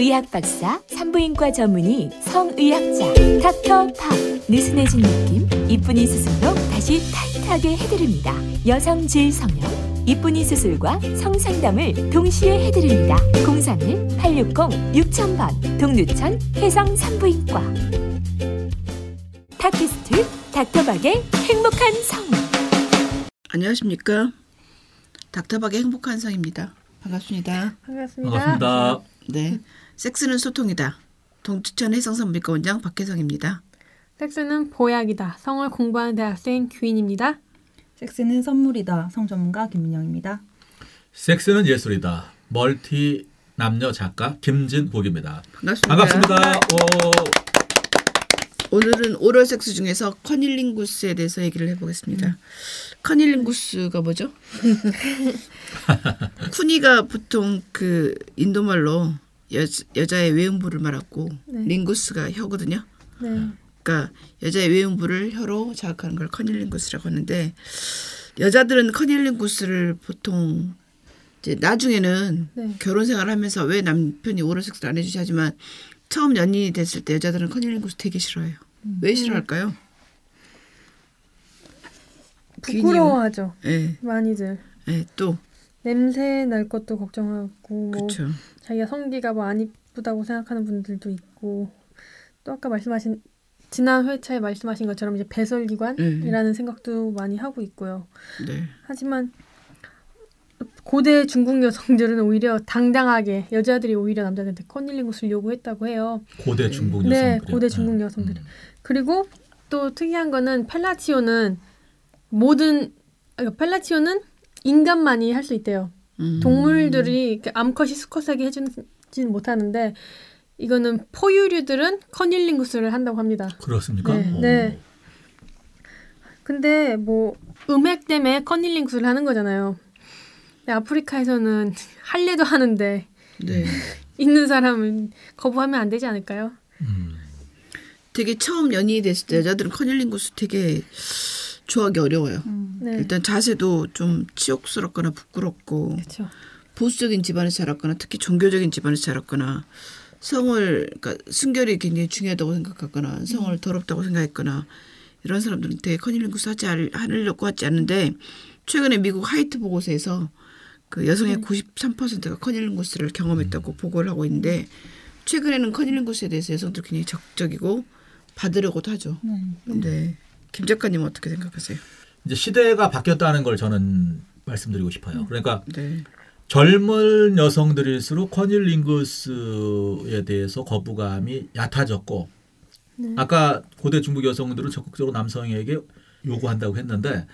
의학 박사, 산부인과 전문의, 성의학자, 닥터 팝. 느슨해진 느낌, 이쁜이 수술로 다시 타이트하게 해드립니다. 여성 질 성형, 이쁜이 수술과 성상담을 동시에 해드립니다. 031-860-6000번, 동두천 해성 산부인과. 팟캐스트 닥터박의 행복한 성. 안녕하십니까. 닥터박의 행복한 성입니다. 반갑습니다. 반갑습니다. 반갑습니다. 네. 섹스는 소통이다. 동두천 해성산부인과 원장 박혜성입니다. 섹스는 보약이다. 성을 공부하는 대학생 규인입니다. 섹스는 선물이다. 성전문가 김민영입니다. 섹스는 예술이다. 멀티 남녀 작가 김진국입니다. 반갑습니다. 반갑습니다. 오, 오늘은 오럴 섹스 중에서 커닐링구스에 대해서 얘기를 해보겠습니다. 커닐링구스가 뭐죠? 쿠니가 보통 그 인도말로 여, 여자의 외음부를 말하고 네. 링구스가 혀거든요. 네. 그러니까 여자의 외음부를 혀로 자극하는 걸 커닐링구스라고 하는데 여자들은 커닐링구스를 보통 이제 나중에는 네. 결혼 생활 하면서 왜 남편이 오럴 섹스를 안 해주지 하지만 처음 연인이 됐을 때 여자들은 커닐링구스 되게 싫어해요. 음. 왜 싫어할까요? 부끄러워하죠. 예, 많이들. 예, 또 냄새 날 것도 걱정하고 뭐 그렇죠. 자기가 성기가 뭐 안 이쁘다고 생각하는 분들도 있고 또 아까 말씀하신 지난 회차에 말씀하신 것처럼 이제 배설기관이라는 생각도 많이 하고 있고요. 네, 하지만 고대 중국 여성들은 오히려 당당하게 여자들이 오히려 남자들한테 커닐링구스를 요구했다고 해요. 고대 중국 네, 여성들. 고대 중국 여성들. 그리고 또 특이한 거는 펠라치오는 모든 그러니까 펠라치오는 인간만이 할 수 있대요. 음. 동물들이 이렇게 암컷이 수컷에게 해주지는 못하는데 이거는 포유류들은 커닐링구스를 한다고 합니다. 그렇습니까? 네, 오. 네. 근데 뭐 음액 때문에 커닐링구스를 하는 거잖아요. 근데 아프리카에서는 할래도 하는데 네, 있는 사람은 거부하면 안 되지 않을까요? 음. 되게 처음 연인이 됐을 때 여자들은 커닐링구스 되게 좋아하기 어려워요. 네, 일단 자세도 좀 치욕스럽거나 부끄럽고 그렇죠. 보수적인 집안에서 자랐거나 특히 종교적인 집안에서 자랐거나 성을 그러니까 순결이 굉장히 중요하다고 생각하거나 성을 더럽다고 생각했거나 이런 사람들은 되게 커닐링구스 하지 않- 하려고 하지 않는데 최근에 미국 하이트 보고서에서 그 여성의 93%가 커닐링구스를 경험했다고 보고를 하고 있는데 최근에는 커닐링구스에 대해서 여성들 굉장히 적극적이고 받으려고도 하죠. 네. 김 작가님 은 어떻게 생각하세요? 이제 시대가 바뀌었다는 걸 저는 말씀드리고 싶어요. 그러니까 네. 젊은 여성들일수록 커닐 링구스에 대해서 거부감이 얕아졌고 네. 아까 고대 중국 여성들은 적극적으로 남성에게 요구한다고 했는데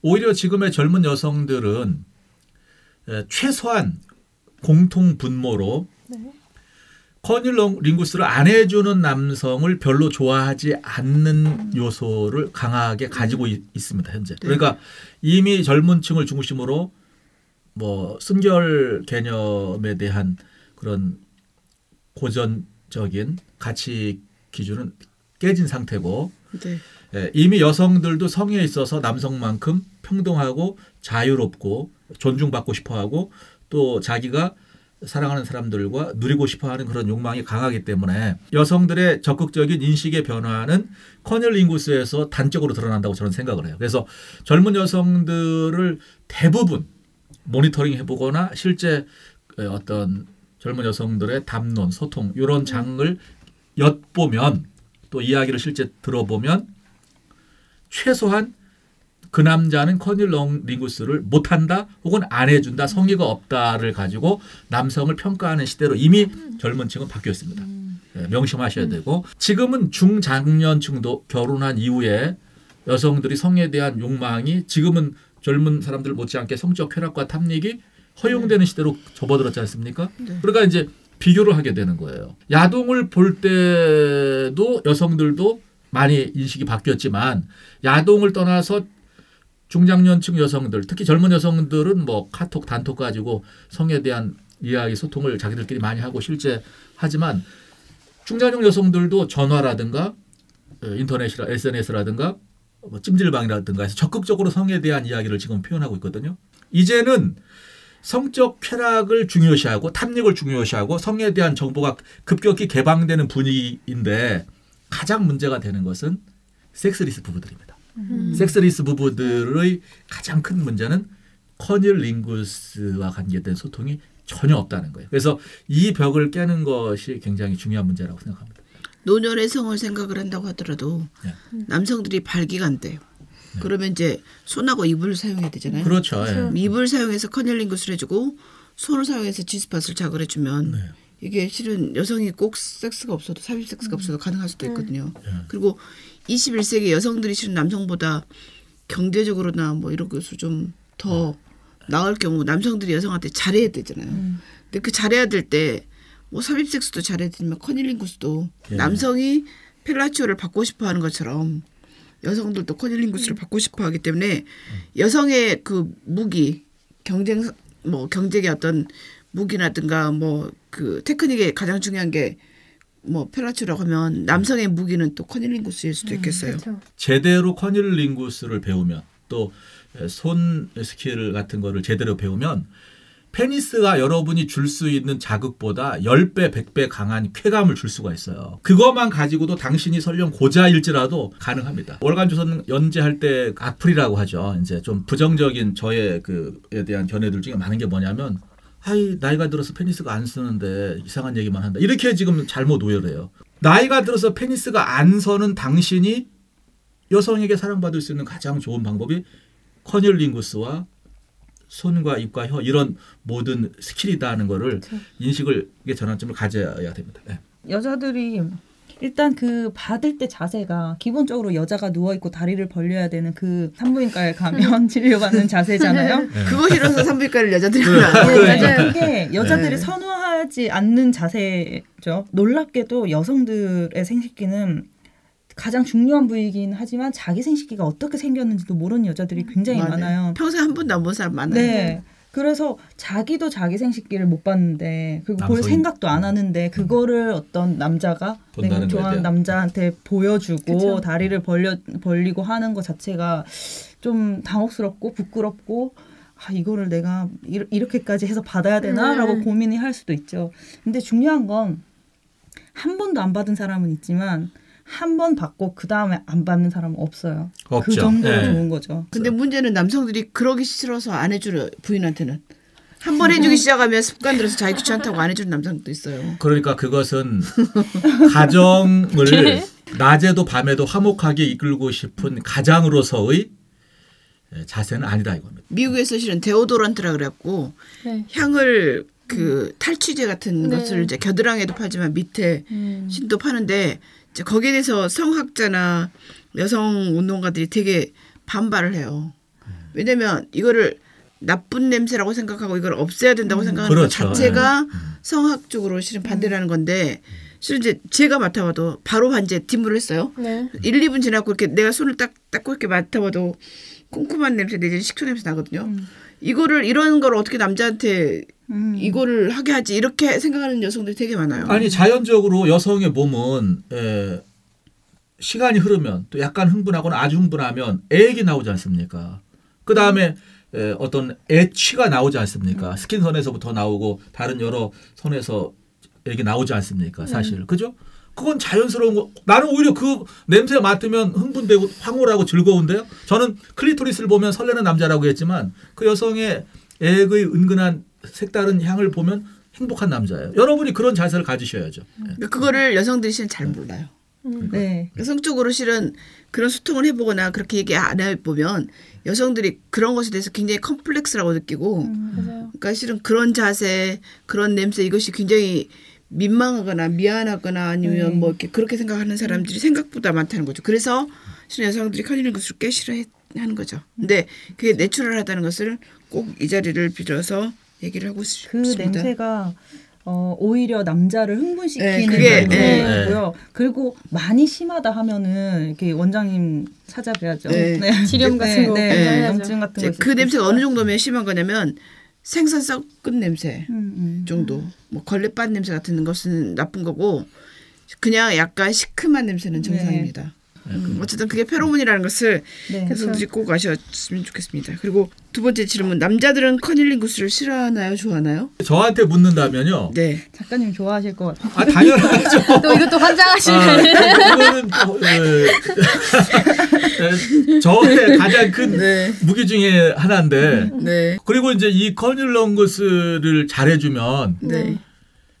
오히려 지금의 젊은 여성들은 에, 최소한 공통 분모로 네. 커닐 링구스를 안 해주는 남성을 별로 좋아하지 않는 요소를 강하게 가지고 있, 습니다 현재. 그러니까 이미 젊은층을 중심으로 뭐 순결 개념에 대한 그런 고전적인 가치 기준은 깨진 상태고 네. 예, 이미 여성들도 성에 있어서 남성만큼 평등하고 자유롭고 존중받고 싶어하고 또 자기가 사랑하는 사람들과 누리고 싶어하는 그런 욕망이 강하기 때문에 여성들의 적극적인 인식의 변화는 커널링구스에서 단적으로 드러난다고 저는 생각을 해요. 그래서 젊은 여성들을 대부분 모니터링 해보거나 실제 어떤 젊은 여성들의 담론, 소통 이런 장을 엿보면 또 이야기를 실제 들어보면 최소한 그 남자는 커닐링구스를 못한다 혹은 안 해준다 성의가 없다를 가지고 남성을 평가하는 시대로 이미 젊은 층은 바뀌었습니다. 예, 명심하셔야 되고 지금은 중장년층도 결혼한 이후에 여성들이 성에 대한 욕망이 지금은 젊은 사람들 못지않게 성적 쾌락과 탐닉이 허용되는 시대로 접어들었지 않습니까? 그러니까 이제 비교를 하게 되는 거예요. 야동을 볼 때도 여성들도 많이 인식이 바뀌었지만 야동을 떠나서 중장년층 여성들, 특히 젊은 여성들은 뭐 카톡, 단톡 가지고 성에 대한 이야기, 소통을 자기들끼리 많이 하고 실제 하지만 중장년 여성들도 전화라든가 어, 인터넷이라 SNS라든가 뭐 찜질방이라든가 해서 적극적으로 성에 대한 이야기를 지금 표현하고 있거든요. 이제는 성적 쾌락을 중요시하고 탐닉을 중요시하고 성에 대한 정보가 급격히 개방되는 분위기인데 가장 문제가 되는 것은 섹스리스 부부들입니다. 음. 섹스리스 부부들의 가장 큰 문제는 커닐링구스와 관계된 소통이 전혀 없다는 거예요. 그래서 이 벽을 깨는 것이 굉장히 중요한 문제라고 생각합니다. 노년의 성을 생각을 한다고 하더라도 네. 남성들이 발기가 안 돼요. 그러면 이제 손하고 입을 사용해야 되잖아요. 그렇죠. 예. 그렇죠. 입을 사용해서 커넬링구스를 해주고 손을 사용해서 지스팟을 자극을 해주면 네. 이게 실은 여성이 꼭 섹스가 없어도 삽입 섹스가 없어도 가능할 수도 있거든요. 예. 그리고 21세기 여성들이 실은 남성보다 경제적으로나 뭐 이런 것으로 좀더 나을 경우 남성들이 여성한테 잘해야 되잖아요. 근데 그 잘해야 될 때 뭐 삽입 섹스도 잘해야 되지만 커닐링구스도 예. 남성이 펠라치오를 받고 싶어 하는 것처럼 여성들도 커닐링구스를 받고 싶어 하기 때문에 여성의 그 무기 경쟁 뭐 경쟁의 어떤 무기라든가 뭐 그 테크닉의 가장 중요한 게 뭐 펠라치오라고 하면 남성의 무기는 또 커닐링구스일 수도 있겠어요. 그렇죠. 제대로 커닐링구스를 배우면 또 손 스킬 같은 거를 제대로 배우면 페니스가 여러분이 줄 수 있는 자극보다 10배, 100배 강한 쾌감을 줄 수가 있어요. 그것만 가지고도 당신이 설령 고자일지라도 가능합니다. 월간조선 연재할 때 악플이라고 하죠. 이제 좀 부정적인 저의 그에 대한 견해들 중에 많은 게 뭐냐면 아이 나이가 들어서 페니스가 안 서는데 이상한 얘기만 한다. 이렇게 지금 잘못 오해를 해요. 나이가 들어서 페니스가 안 서는 당신이 여성에게 사랑받을 수 있는 가장 좋은 방법이 커닐링구스와 손과 입과 혀 이런 모든 스킬이다는 거를 인식을 이게 전환점을 가져야 됩니다. 네. 여자들이 일단 그 받을 때 자세가 기본적으로 여자가 누워 있고 다리를 벌려야 되는 그 산부인과에 가면 진료받는 자세잖아요. 네. 그거 싫어서 산부인과를 여자들이 네, 맞아요. 그게 여자들이 네. 선호하지 않는 자세죠. 놀랍게도 여성들의 생식기는 가장 중요한 부위이긴 하지만 자기 생식기가 어떻게 생겼는지도 모르는 여자들이 굉장히 맞아요. 많아요. 평생 한 번도 안 본 사람 많아요. 네. 그래서 자기도 자기 생식기를 못 봤는데 그리고 볼 남성이- 생각도 안 하는데 그거를 어떤 남자가 내가 좋아하는. 남자한테 보여주고 그쵸. 다리를 벌려 벌리고 하는 것 자체가 좀 당혹스럽고 부끄럽고 아 이거를 내가 이렇게까지 해서 받아야 되나라고 음. 고민이 할 수도 있죠. 근데 중요한 건 한 번도 안 받은 사람은 있지만 한 번 받고 그 다음에 안 받는 사람은 없어요. 그 없죠. 정도로 네. 좋은 거죠. 근데 문제는 남성들이 그러기 싫어서 안 해주려 부인한테는 한 번 해주기 시작하면 습관 들어서 자기 귀찮다고 안 해주는 남성도 있어요. 그러니까 그것은 가정을 낮에도 밤에도 화목하게 이끌고 싶은 가장으로서의 자세는 아니다 이겁니다. 미국에서 실은 데오도란트라 그래갖고 네. 향을 그 탈취제 같은 네. 것을 이제 겨드랑이에도 팔지만 밑에 음. 신도 파는데 이제 거기에 대해서 성학자나 여성 운동가들이 되게 반발을 해요. 왜냐면 이거를 나쁜 냄새라고 생각하고 이걸 없애야 된다고 생각하는 그렇죠. 것 자체가 성학적으로 실은 반대라는 건데 실은 이제 제가 맡아봐도 바로 반제 뒷물을 했어요. 네. 1, 2분 지나고 이렇게 내가 손을 딱 닦고 이렇게 맡아봐도 쿰쿰한 냄새 내지는 식초 냄새 나거든요. 이거를 이런 걸 어떻게 남자한테 음. 이거를 하게 하지 이렇게 생각하는 여성들이 되게 많아요. 아니 자연적으로 여성의 몸은 에, 시간이 흐르면 또 약간 흥분하거나 아주 흥분하면 애액이 나오지 않습니까? 그 다음에 어떤 애취가 나오지 않습니까? 스킨선에서부터 나오고 다른 여러 선에서 애기 나오지 않습니까? 사실 그죠? 그건 자연스러운 거. 나는 오히려 그 냄새 맡으면 흥분되고 황홀하고 즐거운데요. 저는 클리토리스를 보면 설레는 남자라고 했지만 그 여성의 애의 은근한 색다른 향을 보면 행복한 남자예요. 여러분이 그런 자세를 가지셔야죠. 예. 그러니까 그거를 여성들이 실은 잘 몰라요. 음. 네. 그러니까 성적으로 실은 그런 소통을 해보거나 그렇게 얘기 안 해보면 여성들이 그런 것에 대해서 굉장히 컴플렉스라고 느끼고 맞아요. 그러니까 실은 그런 자세, 그런 냄새 이것이 굉장히 민망하거나 미안하거나 아니면 네. 뭐 이렇게 그렇게 생각하는 사람들이 생각보다 많다는 거죠. 그래서 실은 여성들이 커지는 것을 꽤 싫어하는 거죠. 근데 그게 내추럴하다는 것을 꼭 이 자리를 빌어서 얘기를 하고 그 싶습니다. 냄새가 어, 오히려 남자를 흥분시키는 네, 그게, 냄새고요. 그리고 많이 심하다 하면은 이렇게 원장님 찾아뵈야죠. 네. 지렴 같은 거 네, 네. 염증 같은 거. 그수 냄새가. 어느 정도면 심한 거냐면 생선 썩은 냄새 음, 음. 정도, 뭐 걸레빤 냄새 같은 것은 나쁜 거고 그냥 약간 시큼한 냄새는 정상입니다. 음, 어쨌든 그게 페로몬이라는 것을 네. 계속 우리 꼭 아셨으면 좋겠습니다. 그리고 두 번째 질문 남자들은 커닐링구스를 싫어하나요, 좋아하나요? 저한테 묻는다면요. 네. 작가님 좋아하실 것 같아요. 아 당연하죠. 또 이것도 환장하시네. 아, 이거는 어, 에, 저의 가장 큰 네. 무기 중에 하나인데 네. 그리고 이제 이 커닐렁거스를 잘해주면 네.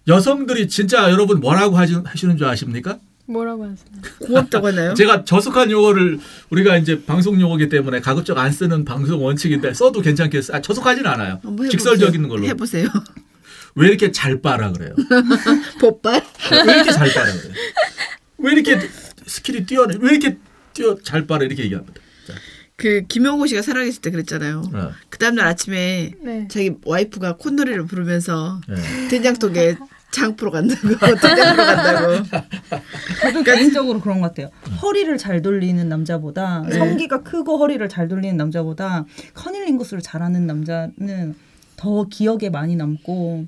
여성들이 진짜 여러분 뭐라고 하시, 하시는 줄 아십니까? 뭐라고 하세요? 고맙다고 하나요? 제가 저속한 용어를 우리가 이제 방송 용어기 때문에 가급적 안 쓰는 방송 원칙인데 써도 괜찮겠어요? 아, 저속하진 않아요. 한번 해보세요. 직설적인 걸로. 해보세요. 왜 이렇게 잘 빨아 그래요? 복발? 왜 이렇게 잘 빨아 그래요? 왜 이렇게 skill이 뛰어나? 왜 이렇게 뛰어 잘 빨아 이렇게 얘기합니다. 자, 그 김용호 씨가 살아계실 때 그랬잖아요. 어, 그 다음날 아침에 네. 자기 와이프가 콧노래를 부르면서 예. 된장통에 장프로 간다고 된장프로 간다고. 저도 개인적으로 그런 것 같아요. 허리를 잘 돌리는 남자보다 네. 성기가 크고 허리를 잘 돌리는 남자보다 커닐링구스를 잘하는 남자는 더 기억에 많이 남고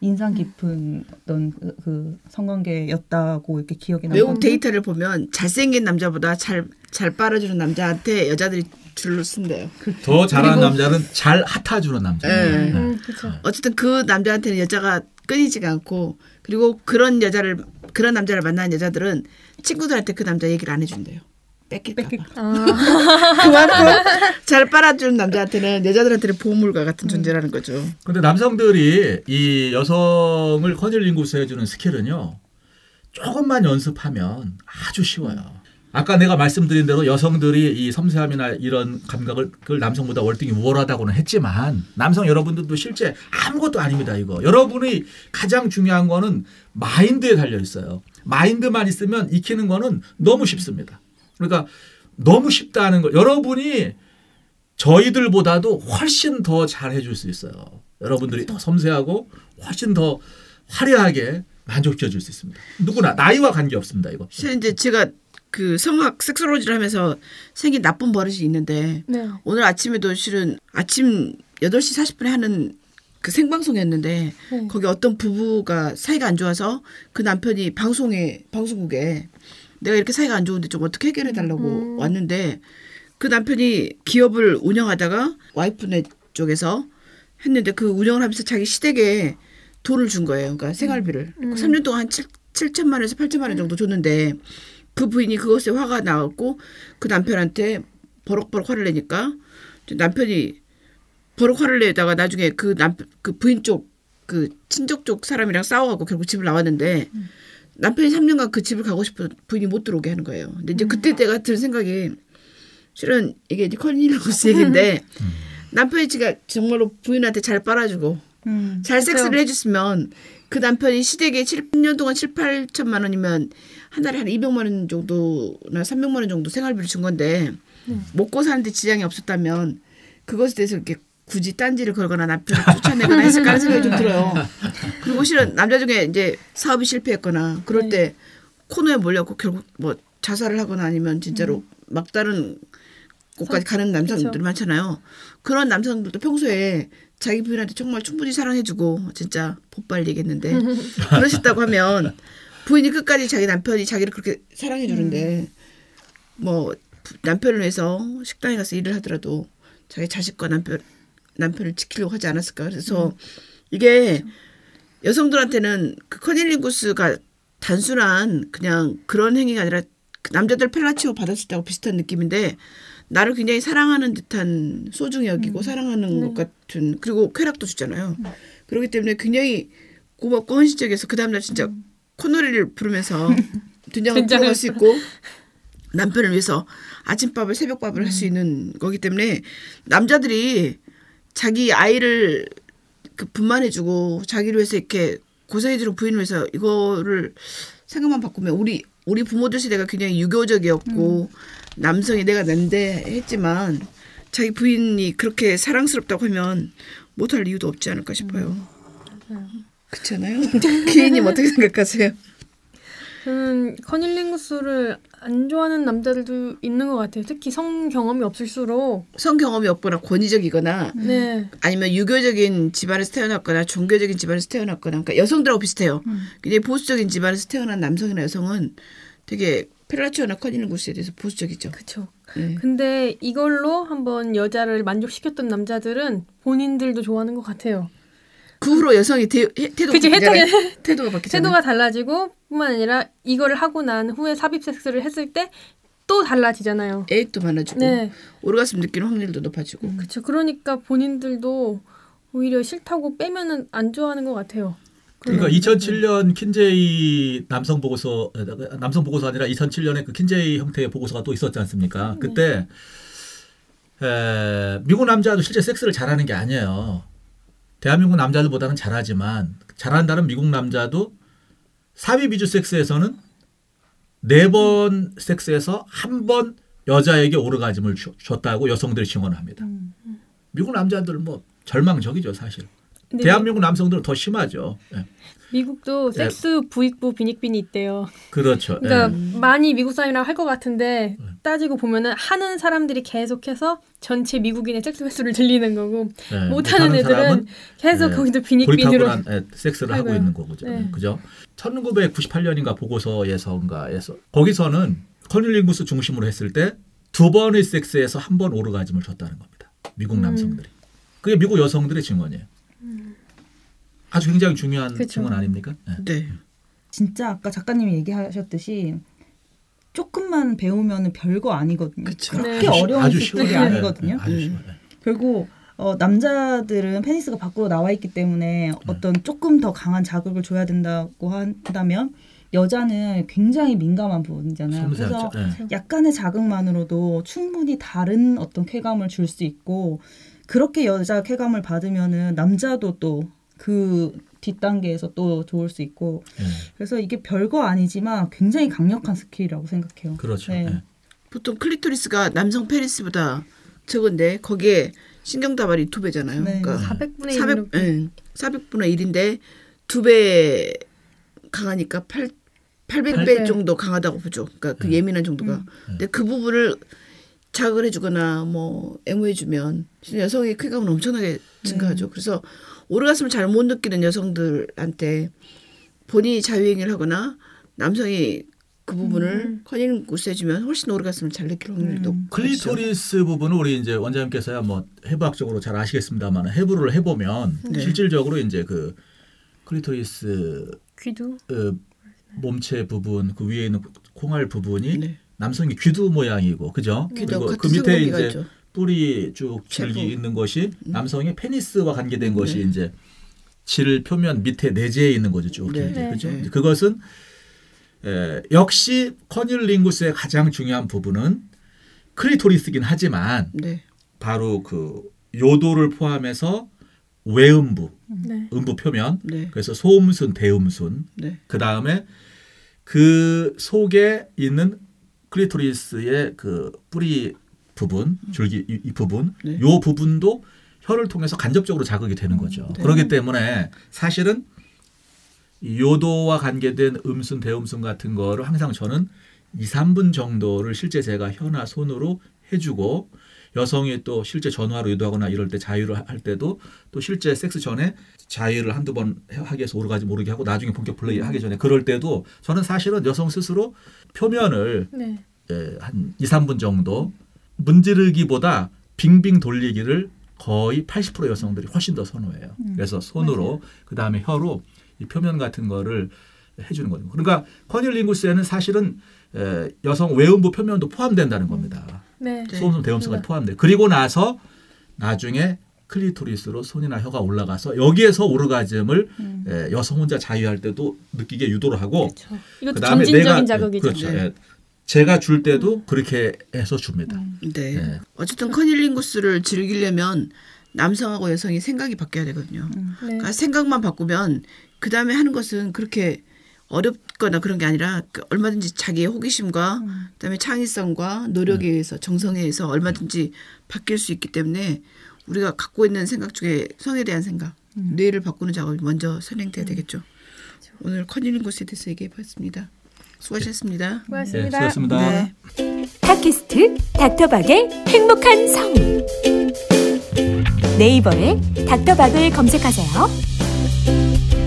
인상 깊은 어떤 그, 그 성관계였다고 이렇게 기억에 남고 외국 데이터를 보면 잘생긴 남자보다 잘 잘 빨아주는 남자한테 여자들이 줄로 쓴대요. 더 잘하는 남자는 잘 핫해주는 남자. 네. 음, 그렇죠. 어쨌든 그 남자한테는 여자가 끊이지가 않고 그리고 그런 여자를 그런 남자를 만나는 여자들은 친구들한테 그 남자 얘기를 안 해준대요. 뺏길까 봐. 아, 그만큼 잘 빨아주는 남자한테는 여자들한테는 보물과 같은 존재라는 거죠. 근데 남성들이 이 여성을 커닐링구스 해주는 스킬은요 조금만 연습하면 아주 쉬워요. 아까 내가 말씀드린 대로 여성들이 이 섬세함이나 이런 감각을 남성보다 월등히 우월하다고는 했지만 남성 여러분들도 실제 아무것도 아닙니다 이거 여러분이 가장 중요한 거는 마인드에 달려 있어요 마인드만 있으면 익히는 거는 너무 쉽습니다 그러니까 너무 쉽다는 거 여러분이 저희들보다도 훨씬 더 잘 해 줄 수 있어요. 여러분들이 더 섬세하고 훨씬 더 화려하게 만족시켜 줄 수 있습니다. 누구나 나이와 관계 없습니다. 이거. 실은 이제 제가 그 성악 섹스로지를 하면서 생긴 나쁜 버릇이 있는데 네. 오늘 아침에도 실은 아침 8시 40분에 하는 그 생방송이었는데 네. 거기 어떤 부부가 사이가 안 좋아서 그 남편이 방송에 방송국에 내가 이렇게 사이가 안 좋은데 좀 어떻게 해결해 달라고 음. 왔는데 그 남편이 기업을 운영하다가 와이프네 쪽에서 했는데 그 운영을 하면서 자기 시댁에 돈을 준 거예요. 그러니까 생활비를. 음. 3년 동안 한 7, 7천만 원에서 8천만 원 정도 줬는데 그 부인이 그것에 화가 나갖고 그 남편한테 버럭버럭 화를 내니까 남편이 버럭 화를 내다가 나중에 그 남편 그 부인 쪽 그 친척 쪽 사람이랑 싸워갖고 결국 집을 나왔는데 남편이 3년간 그 집을 가고 싶어 부인이 못 들어오게 하는 거예요. 근데 이제 그때 내가 든 생각이 실은 이게 이제 커닐러스 얘기인데 남편이 지가 정말로 부인한테 잘 빨아주고 음. 잘 그쵸. 섹스를 해줬으면 그 남편이 시댁에 7, 년 동안 7, 8천만 원이면 한 달에 한 200만 원 정도나 300만 원 정도 생활비를 준 건데 먹고 사는데 지장이 없었다면 그것에 대해서 이렇게 굳이 딴지를 걸거나 남편을 쫓아내거나 했을까 하는 생각이 좀 들어요. 그리고 실은 남자 중에 이제 사업이 실패했거나 그럴 때 코너에 몰려고 결국 뭐 자살을 하거나 아니면 진짜로 막다른 곳까지 가는 남성들이 그쵸. 많잖아요. 그런 남성들도 평소에 자기 부인한테 정말 충분히 사랑해주고 진짜 pot발리겠는데 그러셨다고 하면 부인이 끝까지 자기 남편이 자기를 그렇게 사랑해 주는데 뭐 부- 남편을 위해서 식당에 가서 일을 하더라도 자기 자식과 남편 남편을 지키려고 하지 않았을까. 그래서 이게 여성들한테는 그 커닐링구스가 단순한 그냥 그런 행위가 아니라 그 남자들 펠라치오 받았을 때하고 비슷한 느낌인데 나를 굉장히 사랑하는 듯한 소중히 여기고 사랑하는 것 같은 그리고 쾌락도 주잖아요. 그렇기 때문에 굉장히 고맙고 헌신적이어서 그 다음날 진짜 콧노래를 부르면서 된장을 풀어갈 수 있고 남편을 위해서 아침밥을 새벽밥을 할수 있는 거기 때문에 남자들이 자기 아이를 그 분만해주고 자기를 위해서 이렇게 고생해주는 부인을 위해서 이거를 생각만 바꾸면 우리 우리 부모들 세대가 굉장히 유교적이었고 남성이 내가 난데 했지만 자기 부인이 그렇게 사랑스럽다고 하면 못할 이유도 없지 않을까 싶어요. 그렇잖아요. 기인님 어떻게 생각하세요? 저는 커닐링구스를 안 좋아하는 남자들도 있는 것 같아요. 특히 성 경험이 없을수록 성 경험이 없거나 권위적이거나 네. 아니면 유교적인 집안에서 태어났거나 종교적인 집안에서 태어났거나 그러니까 여성들하고 비슷해요. 굉장히 보수적인 집안에서 태어난 남성이나 여성은 되게 펠라치오나 커닐링구스에 대해서 보수적이죠. 그렇죠. 네. 근데 이걸로 한번 여자를 만족시켰던 남자들은 본인들도 좋아하는 것 같아요. 그 후로 여성이 대, 해- 태도가 그치, 태도가 바뀌잖아요. 태도가 달라지고 뿐만 아니라 이거를 하고 난 후에 삽입 섹스를 했을 때 또 달라지잖아요. 애익도 많아지고 네. 오르가슴 느끼는 확률도 높아지고 그렇죠. 그러니까 본인들도 오히려 싫다고 빼면은 안 좋아하는 것 같아요. 그러니까 그런 2007년 킨제이 남성 보고서 남성 보고서 아니라 2007년에 그 킨제이 형태의 보고서가 또 있었지 않습니까? 그때 에, 미국 남자도 실제 섹스를 잘하는 게 아니에요. 대한민국 남자들보다는 잘하지만 잘한다는 미국 남자도 사비 비주 섹스에서는 네 번 섹스에서 한 번 여자에게 오르가즘을 주- 줬다고 여성들이 증언합니다. 미국 남자들은 뭐 절망적이죠 사실. 대한민국 남성들은 더 심하죠. 예. 미국도 섹스 부익부 빈익빈이 있대요. 그렇죠. 그러니까 예. 많이 미국 사람이랑 할 것 같은데 따지고 보면은 하는 사람들이 계속해서 전체 미국인의 섹스 횟수를 들리는 거고 예. 못하는 애들은 계속 예, 거기도 빈익빈으로 고리타분한 예, 섹스를 하고. 있는 거죠. 네. 그죠? 1998년인가 보고서에서인가에서 거기서는 커닐링구스 중심으로 했을 때 두 번의 섹스에서 한 번 오르가즘을 줬다는 겁니다. 미국 음. 남성들이. 그게 미국 여성들의 증언이에요. 아주 굉장히 중요한 그쵸. 증언 아닙니까? 예. 네. 진짜 아까 작가님이 얘기하셨듯이 조금만 배우면 별거 아니거든요. 그쵸. 그렇게 네. 어려운 아주 습득이 쉬워요. 아니거든요. 예, 아주 음. 쉬워요. 예. 결국 어, 남자들은 페니스가 밖으로 나와 있기 때문에 어떤 조금 더 강한 자극을 줘야 된다고 한다면 여자는 굉장히 민감한 부분이잖아요. 그래서. 약간의 자극만으로도 충분히 다른 어떤 쾌감을 줄 수 있고 그렇게 여자 쾌감을 받으면은 남자도 또 그 뒷단계에서 또 좋을 수 있고 예. 그래서 이게 별거 아니지만 굉장히 강력한 skill이라고 생각해요. 그렇죠. 네. 예. 보통 클리토리스가 남성 페니스보다 적은데 거기에 신경다발이 두 배잖아요. 네. 그러니까 400분의 400, 1로 예, 400분의 1인데 두 배 강하니까 8 800배 배. 정도 강하다고 보죠. 그러니까 그 네. 예민한 정도가. 근데 그 부분을 자극을 해주거나 뭐 애무해주면 여성의 쾌감은 엄청나게 증가하죠. 그래서 오르가슴을 잘 못 느끼는 여성들한테 본인이 자위행위를 하거나 남성이 그 부분을 커닐링구스 해주면 훨씬 오르가슴을 잘 느낄 확률이 높죠. 클리토리스 부분은 우리 이제 원장님께서야 뭐 해부학적으로 잘 아시겠습니다만 해부를 해보면 네. 실질적으로 이제 그 클리토리스 귀두 어, 몸체 부분 그 위에 있는 콩알 부분이 네. 남성이 귀두 모양이고 그죠? 귀두 그리고 그 밑에 이제 있죠. 뿔이 쭉 줄기. 있는 것이 남성의 페니스와 관계된 것이 네. 이제 질 표면 밑에 내재해 있는 거죠 쭉 네. 길게 네. 그죠? 네. 그것은 에, 역시 커닐링구스의 가장 중요한 부분은 클리토리스긴 하지만 네. 바로 그 요도를 포함해서 외음부, 네. 음부 표면, 네. 그래서 소음순, 대음순, 네. 그 다음에 그 속에 있는 클리토리스의 그 뿌리 부분, 줄기 이, 이 부분, 네. 요 부분도 혀를 통해서 간접적으로 자극이 되는 거죠. 네. 그렇기 때문에 사실은 이 요도와 관계된 음순, 대음순 같은 거를 항상 저는 2, 3분 정도를 실제 제가 혀나 손으로 해주고 여성이 또 실제 전화로 유도하거나 이럴 때 자유를 할 때도 또 실제 섹스 전에 자유를 한두 번 하기 위해서 오르가지 모르게 하고 나중에 본격 플레이 하기 전에 그럴 때도 저는 사실은 여성 스스로 표면을 네. 예, 한 2, 3분 정도 문지르기보다 빙빙 돌리기를 거의 80% 여성들이 훨씬 더 선호해요. 그래서 손으로 그 다음에 혀로 이 표면 같은 거를 해주는 거죠. 그러니까 커닐링구스에는 사실은 에, 여성 외음부 표면도 포함된다는 겁니다. 네. 네. 소음성 대음성까지 포함돼. 그리고 나서 나중에 클리토리스로 손이나 혀가 올라가서 여기에서 오르가즘을 에, 여성 혼자 자유할 때도 느끼게 유도를 하고 그렇죠. 이것도 그다음에 점진적인 내가- 자극이죠. 그렇죠. 네. 예. 제가 줄 때도 그렇게 해서 줍니다. 네. 네. 어쨌든 커닐링구스를 즐기려면 남성하고 여성이 생각이 바뀌어야 되거든요. 네. 그러니까 생각만 바꾸면 그 다음에 하는 것은 그렇게 어렵거나 그런 게 아니라 그 얼마든지 자기의 호기심과 그다음에 창의성과 노력에 의해서 정성에 의해서 얼마든지 바뀔 수 있기 때문에 우리가 갖고 있는 생각 중에 성에 대한 생각, 뇌를 바꾸는 작업이 먼저 선행돼야 되겠죠. 오늘 커닐링구스에 대해서 얘기해 봤습니다. 수고하셨습니다. 네, 고맙습니다. 수고하셨습니다. 네. 팟캐스트 닥터박의 행복한 성 네이버에 닥터박을 검색하세요.